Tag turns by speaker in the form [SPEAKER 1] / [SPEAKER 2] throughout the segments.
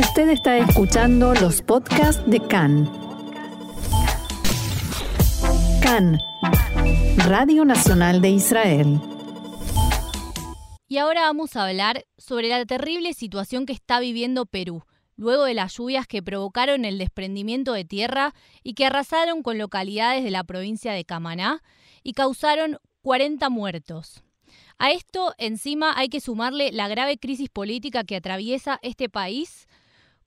[SPEAKER 1] Usted está escuchando los podcasts de CAN. CAN, Radio Nacional de Israel.
[SPEAKER 2] Y ahora vamos a hablar sobre la terrible situación que está viviendo Perú, luego de las lluvias que provocaron el desprendimiento de tierra y que arrasaron con localidades de la provincia de Camaná y causaron 40 muertos. A esto encima hay que sumarle la grave crisis política que atraviesa este país,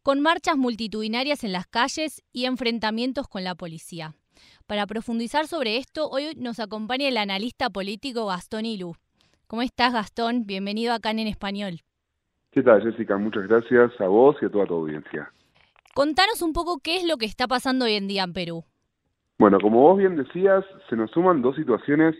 [SPEAKER 2] con marchas multitudinarias en las calles y enfrentamientos con la policía. Para profundizar sobre esto, hoy nos acompaña el analista político Gastón Ilú. ¿Cómo estás, Gastón? Bienvenido acá en Español.
[SPEAKER 3] ¿Qué tal, Jessica? Muchas gracias a vos y a toda tu audiencia.
[SPEAKER 2] Contanos un poco qué es lo que está pasando hoy en día en Perú.
[SPEAKER 3] Bueno, como vos bien decías, se nos suman dos situaciones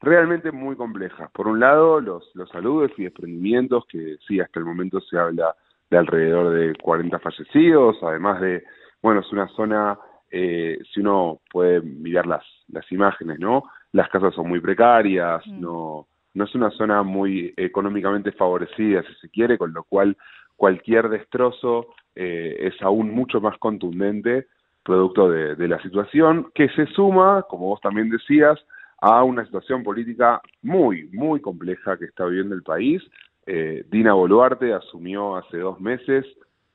[SPEAKER 3] realmente muy complejas. Por un lado, los, los saludos y desprendimientos, que sí, hasta el momento se habla de alrededor de 40 fallecidos, además de, bueno, es una zona, eh, si uno puede mirar las, las imágenes, ¿no? Las casas son muy precarias, mm. no, no es una zona muy económicamente favorecida, si se quiere, con lo cual cualquier destrozo eh, es aún mucho más contundente producto de, de la situación, que se suma, como vos también decías, a una situación política muy, muy compleja que está viviendo el país. Eh, Dina Boluarte asumió hace dos meses,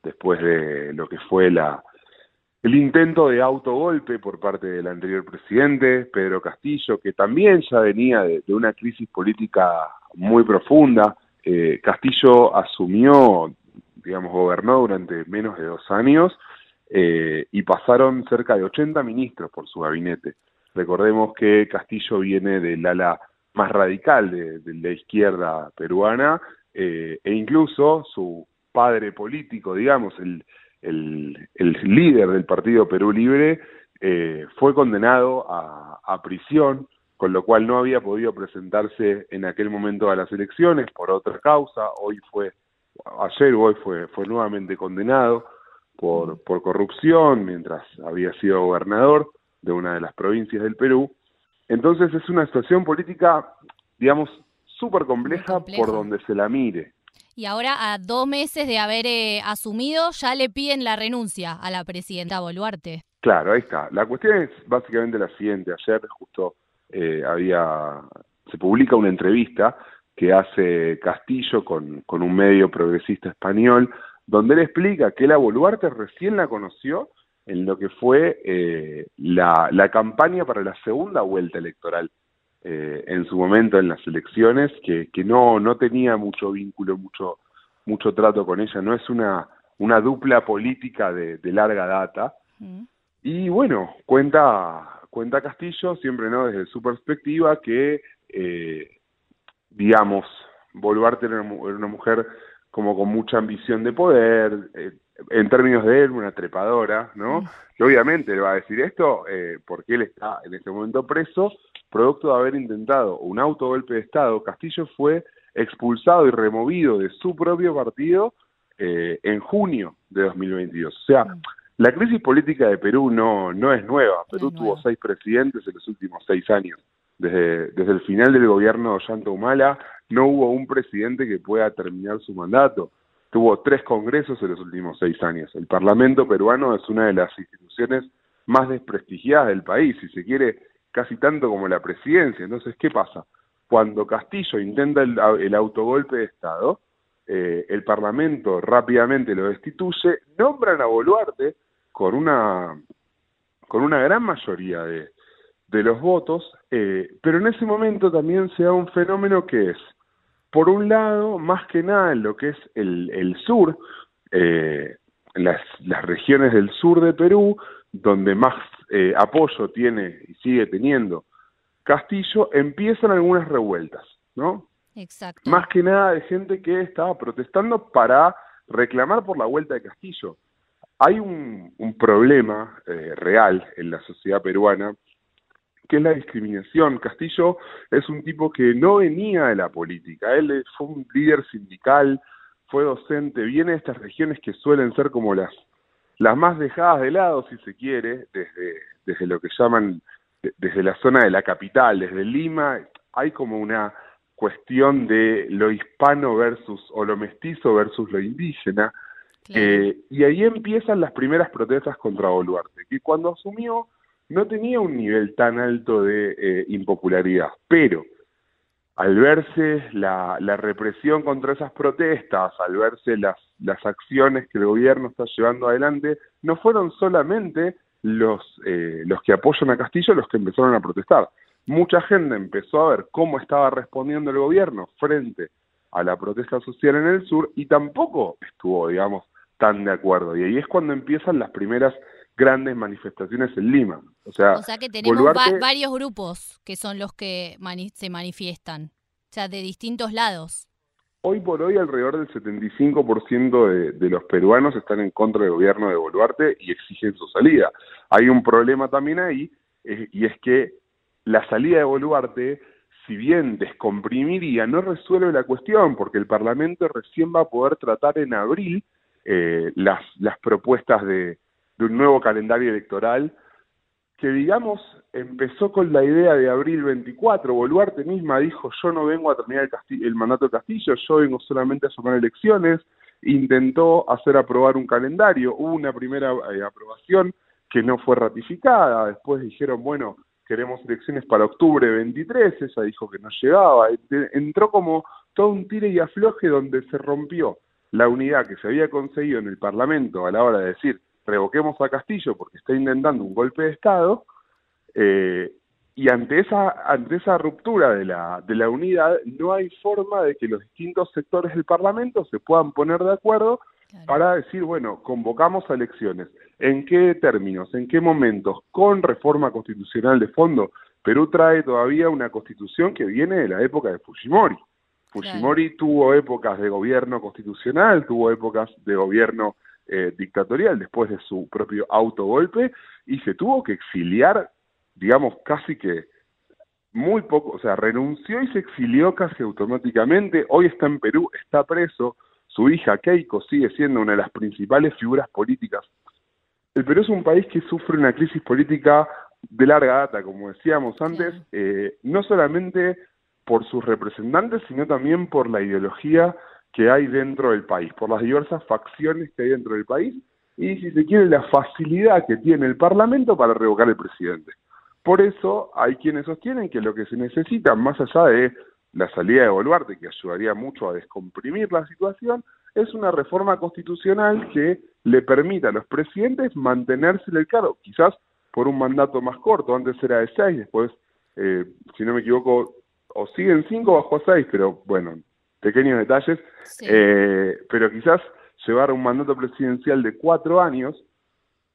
[SPEAKER 3] después de lo que fue la, el intento de autogolpe por parte del anterior presidente, Pedro Castillo, que también ya venía de, una crisis política muy profunda. Eh, Castillo asumió, digamos, gobernó durante menos de dos años eh, y pasaron cerca de 80 ministros por su gabinete. Recordemos que Castillo viene del ala más radical de, la izquierda peruana eh, e incluso su padre político, digamos, el, líder del partido Perú Libre, eh, fue condenado a, prisión, con lo cual no había podido presentarse en aquel momento a las elecciones por otra causa. Hoy fue, ayer hoy fue, fue nuevamente condenado por, por corrupción mientras había sido gobernador de una de las provincias del Perú. Entonces es una situación política, digamos, súper compleja, por donde se la mire.
[SPEAKER 2] Y ahora, a dos meses de haber eh, asumido, ya le piden la renuncia a la presidenta Boluarte.
[SPEAKER 3] Claro, ahí está. La cuestión es básicamente la siguiente. Ayer justo eh, había, se publica una entrevista que hace Castillo con, con un medio progresista español, donde él explica que la Boluarte recién la conoció en lo que fue eh, la, la, campaña para la segunda vuelta electoral eh, en su momento en las elecciones, que, que no, no tenía mucho vínculo, mucho, mucho trato con ella, no es una, una dupla política de, de larga data. Mm. Y bueno, cuenta, cuenta Castillo, siempre no desde su perspectiva, que eh, digamos, Boluarte era una mujer como con mucha ambición de poder, eh, en términos de él, una trepadora, ¿no? Que obviamente le va a decir esto eh, porque él está en este momento preso, producto de haber intentado un autogolpe de Estado. Castillo fue expulsado y removido de su propio partido eh, en junio de 2022. O sea, la crisis política de Perú no, no es nueva. Perú tuvo seis presidentes en los últimos seis años. Desde, desde el final del gobierno de Ollanta Humala no hubo un presidente que pueda terminar su mandato tuvo tres congresos en los últimos seis años. El Parlamento peruano es una de las instituciones más desprestigiadas del país, si se quiere, casi tanto como la presidencia. Entonces, ¿qué pasa? Cuando Castillo intenta el, autogolpe de Estado, eh, el Parlamento rápidamente lo destituye, nombran a Boluarte con una, con una gran mayoría de, de los votos, eh, pero en ese momento también se da un fenómeno que es por un lado, más que nada en lo que es el, sur, eh, las, regiones del sur de Perú, donde más eh, apoyo tiene y sigue teniendo Castillo, empiezan algunas revueltas, ¿no?
[SPEAKER 2] Exacto.
[SPEAKER 3] Más que nada de gente que estaba protestando para reclamar por la vuelta de Castillo. Hay un, problema eh, real en la sociedad peruana que es la discriminación. Castillo es un tipo que no venía de la política, él fue un líder sindical, fue docente, viene de estas regiones que suelen ser como las, las más dejadas de lado, si se quiere, desde, desde lo que llaman, desde la zona de la capital, desde Lima, hay como una cuestión de lo hispano versus, o lo mestizo versus lo indígena, Eh, y ahí empiezan las primeras protestas contra Boluarte, que cuando asumió no tenía un nivel tan alto de eh, impopularidad, pero al verse la, represión contra esas protestas, al verse las, las acciones que el gobierno está llevando adelante, no fueron solamente los, eh, los que apoyan a Castillo los que empezaron a protestar. Mucha gente empezó a ver cómo estaba respondiendo el gobierno frente a la protesta social en el sur y tampoco estuvo, digamos, tan de acuerdo. Y ahí es cuando empiezan las primeras grandes manifestaciones en Lima. O sea,
[SPEAKER 2] que tenemos varios grupos que son los que se manifiestan, o sea, de distintos lados.
[SPEAKER 3] Hoy por hoy alrededor del 75% de, de los peruanos están en contra del gobierno de Boluarte y exigen su salida. Hay un problema también ahí, y es que la salida de Boluarte, si bien descomprimiría, no resuelve la cuestión, porque el Parlamento recién va a poder tratar en abril eh, las, las propuestas de, de un nuevo calendario electoral que digamos empezó con la idea de abril 24, Boluarte misma dijo yo no vengo a terminar el, el mandato de Castillo, yo vengo solamente a sumar elecciones, intentó hacer aprobar un calendario, hubo una primera eh, aprobación que no fue ratificada, después dijeron bueno queremos elecciones para octubre 23, ella dijo que no llegaba, entró como todo un tire y afloje donde se rompió la unidad que se había conseguido en el Parlamento a la hora de decir revoquemos a Castillo porque está intentando un golpe de Estado, eh, y ante esa, ante esa ruptura de la, de la unidad no hay forma de que los distintos sectores del Parlamento se puedan poner de acuerdo para decir, bueno, convocamos a elecciones. ¿En qué términos? ¿En qué momentos? Con reforma constitucional de fondo. Perú trae todavía una constitución que viene de la época de Fujimori. Fujimori tuvo épocas de gobierno constitucional, tuvo épocas de gobierno eh, dictatorial después de su propio autogolpe y se tuvo que exiliar, digamos, casi que muy poco, o sea, renunció y se exilió casi automáticamente. Hoy está en Perú, está preso. Su hija Keiko sigue siendo una de las principales figuras políticas. El Perú es un país que sufre una crisis política de larga data, como decíamos antes, eh, no solamente por sus representantes, sino también por la ideología que hay dentro del país, por las diversas facciones que hay dentro del país y, si se quiere, la facilidad que tiene el Parlamento para revocar al presidente. Por eso hay quienes sostienen que lo que se necesita, más allá de la salida de Boluarte, que ayudaría mucho a descomprimir la situación, es una reforma constitucional que le permita a los presidentes mantenerse en el cargo, quizás por un mandato más corto, antes era de seis, después, eh, si no me equivoco, o siguen cinco bajo seis, pero bueno, pequeños detalles, eh, pero quizás llevar un mandato presidencial de cuatro años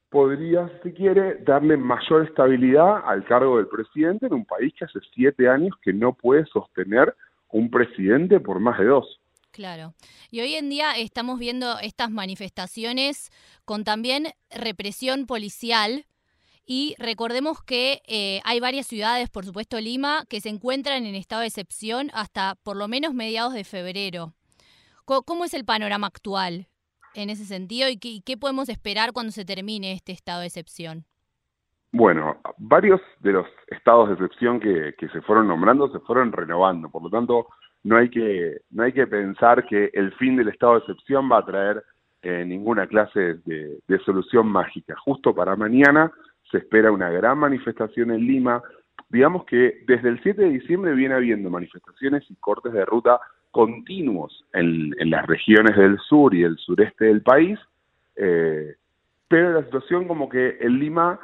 [SPEAKER 3] podría, si quiere, darle mayor estabilidad al cargo del presidente en un país que hace siete años que no puede sostener un presidente por más de dos.
[SPEAKER 2] Claro. Y hoy en día estamos viendo estas manifestaciones con también represión policial y recordemos que eh, hay varias ciudades, por supuesto Lima, que se encuentran en estado de excepción hasta por lo menos mediados de febrero. ¿Cómo, es el panorama actual en ese sentido y qué, podemos esperar cuando se termine este estado de excepción?
[SPEAKER 3] Bueno, varios de los estados de excepción que, se fueron nombrando se fueron renovando, por lo tanto no hay que, no hay que pensar que el fin del estado de excepción va a traer eh, ninguna clase de solución mágica. Justo para mañana se espera una gran manifestación en Lima. Digamos que desde el 7 de diciembre viene habiendo manifestaciones y cortes de ruta continuos en, las regiones del sur y el sureste del país, eh, pero la situación como que en Lima,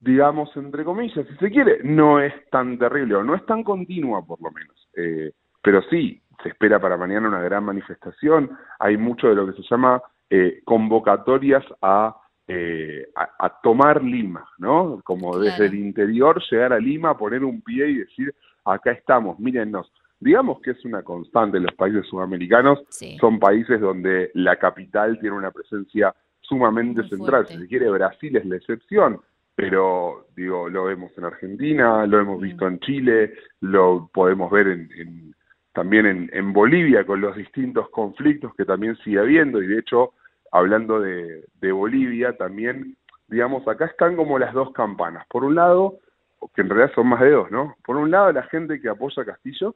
[SPEAKER 3] digamos, entre comillas, si se quiere, no es tan terrible o no es tan continua por lo menos. Eh, pero sí, se espera para mañana una gran manifestación, hay mucho de lo que se llama eh, convocatorias a eh, a, tomar Lima, ¿no? Como desde el interior llegar a Lima, poner un pie y decir, acá estamos, mírennos. Digamos que es una constante en los países sudamericanos, son países donde la capital tiene una presencia sumamente central. Si se quiere, Brasil es la excepción, pero digo, lo vemos en Argentina, lo hemos visto en Chile, lo podemos ver en, también en, en Bolivia con los distintos conflictos que también sigue habiendo y de hecho hablando de, Bolivia, también, digamos, acá están como las dos campanas. Por un lado, que en realidad son más de dos, ¿no? Por un lado, la gente que apoya a Castillo,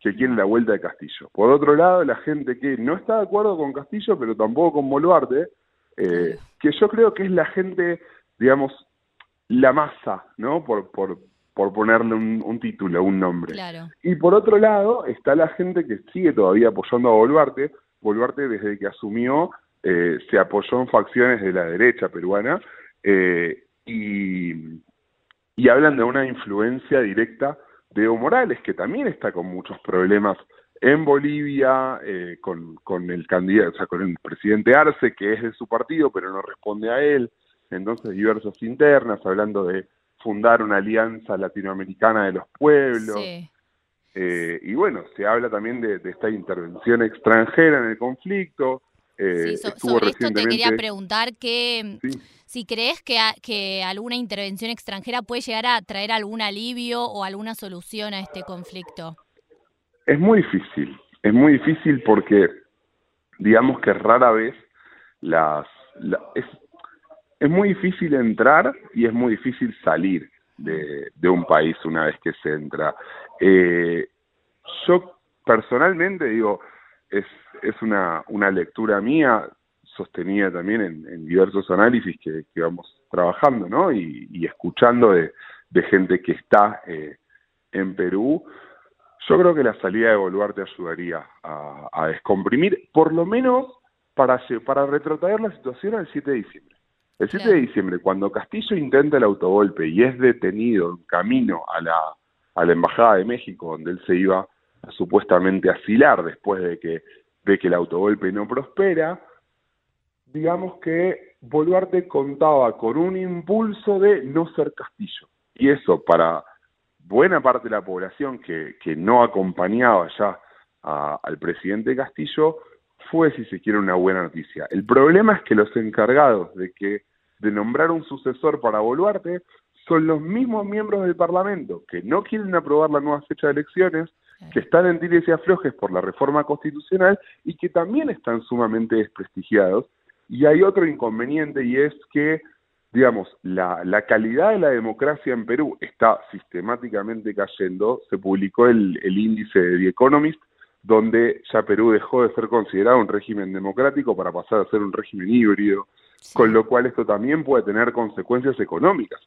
[SPEAKER 3] que quiere la vuelta de Castillo. Por otro lado, la gente que no está de acuerdo con Castillo, pero tampoco con Boluarte, eh, que yo creo que es la gente, digamos, la masa, ¿no? Por, por, por ponerle un, título, un nombre. Y por otro lado, está la gente que sigue todavía apoyando a Boluarte. Boluarte, desde que asumió, eh, se apoyó en facciones de la derecha peruana eh, y, y hablan de una influencia directa de Evo Morales, que también está con muchos problemas en Bolivia, eh, con, con el candidato, o sea, con el presidente Arce, que es de su partido, pero no responde a él. Entonces, diversas internas, hablando de fundar una alianza latinoamericana de los pueblos. Eh, y bueno, se habla también de, esta intervención extranjera en el conflicto.
[SPEAKER 2] Eh, sobre esto te quería preguntar que si crees que, que alguna intervención extranjera puede llegar a traer algún alivio o alguna solución a este conflicto.
[SPEAKER 3] Es muy difícil, es muy difícil porque digamos que rara vez las... es, es muy difícil entrar y es muy difícil salir de, de un país una vez que se entra. Eh, yo personalmente digo, es, es una, una lectura mía, sostenida también en, diversos análisis que, vamos trabajando, ¿no? Y, escuchando de, gente que está eh, en Perú, yo creo que la salida de Boluarte ayudaría a, descomprimir, por lo menos para, para retrotraer la situación al 7 de diciembre. El 7 de diciembre, cuando Castillo intenta el autogolpe y es detenido en camino a la, a la Embajada de México, donde él se iba a, supuestamente asilar después de que ve que el autogolpe no prospera, digamos que Boluarte contaba con un impulso de no ser Castillo. Y eso para buena parte de la población que, que no acompañaba ya al presidente Castillo fue, si se quiere, una buena noticia. El problema es que los encargados de que de nombrar un sucesor para Boluarte son los mismos miembros del Parlamento que no quieren aprobar la nueva fecha de elecciones, que están en diles y aflojes por la reforma constitucional y que también están sumamente desprestigiados. Y hay otro inconveniente y es que, digamos, la, la calidad de la democracia en Perú está sistemáticamente cayendo. Se publicó el, el índice de The Economist, donde ya Perú dejó de ser considerado un régimen democrático para pasar a ser un régimen híbrido, con lo cual esto también puede tener consecuencias económicas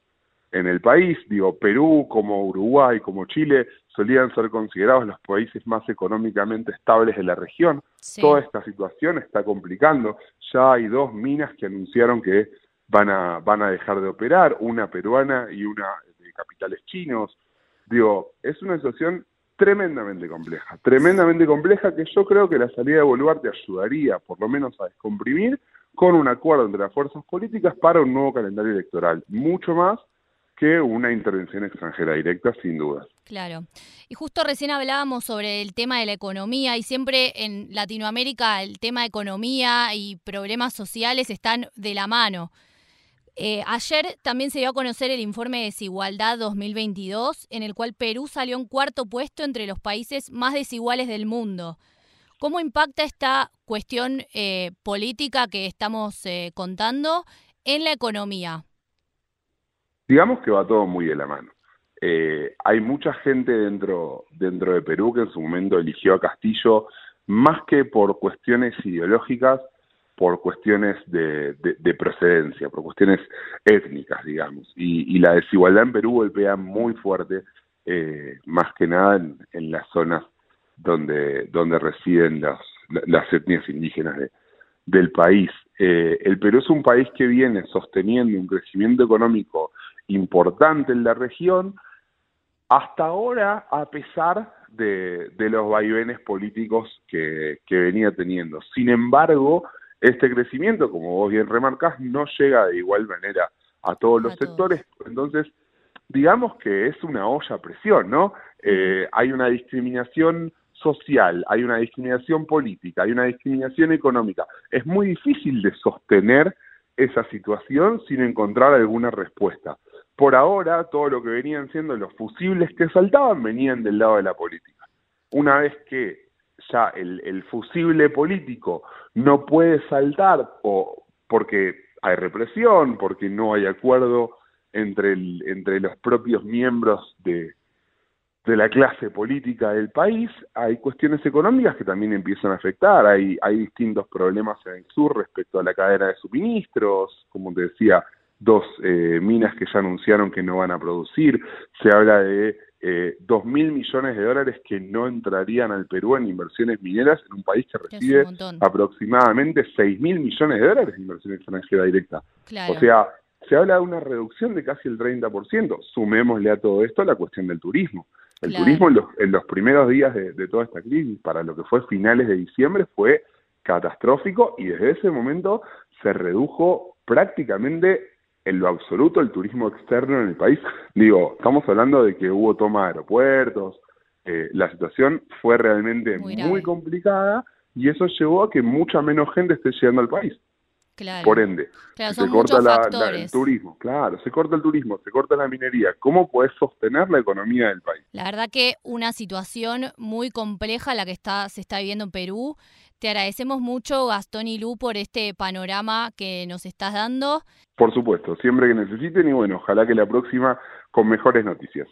[SPEAKER 3] en el país. Digo, Perú como Uruguay, como Chile, solían ser considerados los países más económicamente estables de la región. Toda esta situación está complicando. Ya hay dos minas que anunciaron que van a, van a dejar de operar, una peruana y una de capitales chinos. Digo, es una situación tremendamente compleja, tremendamente compleja que yo creo que la salida de Boluarte ayudaría por lo menos a descomprimir con un acuerdo entre las fuerzas políticas para un nuevo calendario electoral, mucho más que una intervención extranjera directa, sin duda.
[SPEAKER 2] Claro. Y justo recién hablábamos sobre el tema de la economía y siempre en Latinoamérica el tema de economía y problemas sociales están de la mano. Eh, ayer también se dio a conocer el informe de desigualdad 2022, en el cual Perú salió en cuarto puesto entre los países más desiguales del mundo. ¿Cómo impacta esta cuestión eh, política que estamos eh, contando en la economía?
[SPEAKER 3] Digamos que va todo muy de la mano. Eh, hay mucha gente dentro, dentro de Perú que en su momento eligió a Castillo más que por cuestiones ideológicas, por cuestiones de, procedencia, por cuestiones étnicas, digamos. Y, la desigualdad en Perú golpea muy fuerte, eh, más que nada en, las zonas donde, donde residen las, las etnias indígenas del país. Eh, el Perú es un país que viene sosteniendo un crecimiento económico importante en la región, hasta ahora a pesar de, los vaivenes políticos que, venía teniendo. Sin embargo, este crecimiento, como vos bien remarcás, no llega de igual manera a todos los sectores, entonces digamos que es una olla a presión, ¿no? Eh, hay una discriminación social, hay una discriminación política, hay una discriminación económica. Es muy difícil de sostener esa situación sin encontrar alguna respuesta por ahora todo lo que venían siendo los fusibles que saltaban venían del lado de la política. Una vez que ya el, fusible político no puede saltar o porque hay represión, porque no hay acuerdo entre, entre los propios miembros de, de la clase política del país, hay cuestiones económicas que también empiezan a afectar, hay, hay distintos problemas en el sur respecto a la cadena de suministros, como te decía, dos eh, minas que ya anunciaron que no van a producir, se habla de eh, dos mil millones de dólares que no entrarían al Perú en inversiones mineras en un país que recibe aproximadamente seis mil millones de dólares de inversión extranjera directa. O sea, se habla de una reducción de casi el 30%. Sumémosle a todo esto la cuestión del turismo. El turismo en los, primeros días de, toda esta crisis, para lo que fue finales de diciembre, fue catastrófico y desde ese momento se redujo prácticamente en lo absoluto el turismo externo en el país. Digo, estamos hablando de que hubo toma de aeropuertos, eh, la situación fue realmente muy complicada y eso llevó a que mucha menos gente esté llegando al país. Por ende,
[SPEAKER 2] se corta
[SPEAKER 3] el turismo, claro, se corta el turismo, se corta la minería. ¿Cómo puedes sostener la economía del país?
[SPEAKER 2] La verdad que una situación muy compleja la que está se está viviendo en Perú. Te agradecemos mucho, Gastón y Lu, por este panorama que nos estás dando.
[SPEAKER 3] Por supuesto, siempre que necesiten y bueno, ojalá que la próxima con mejores noticias.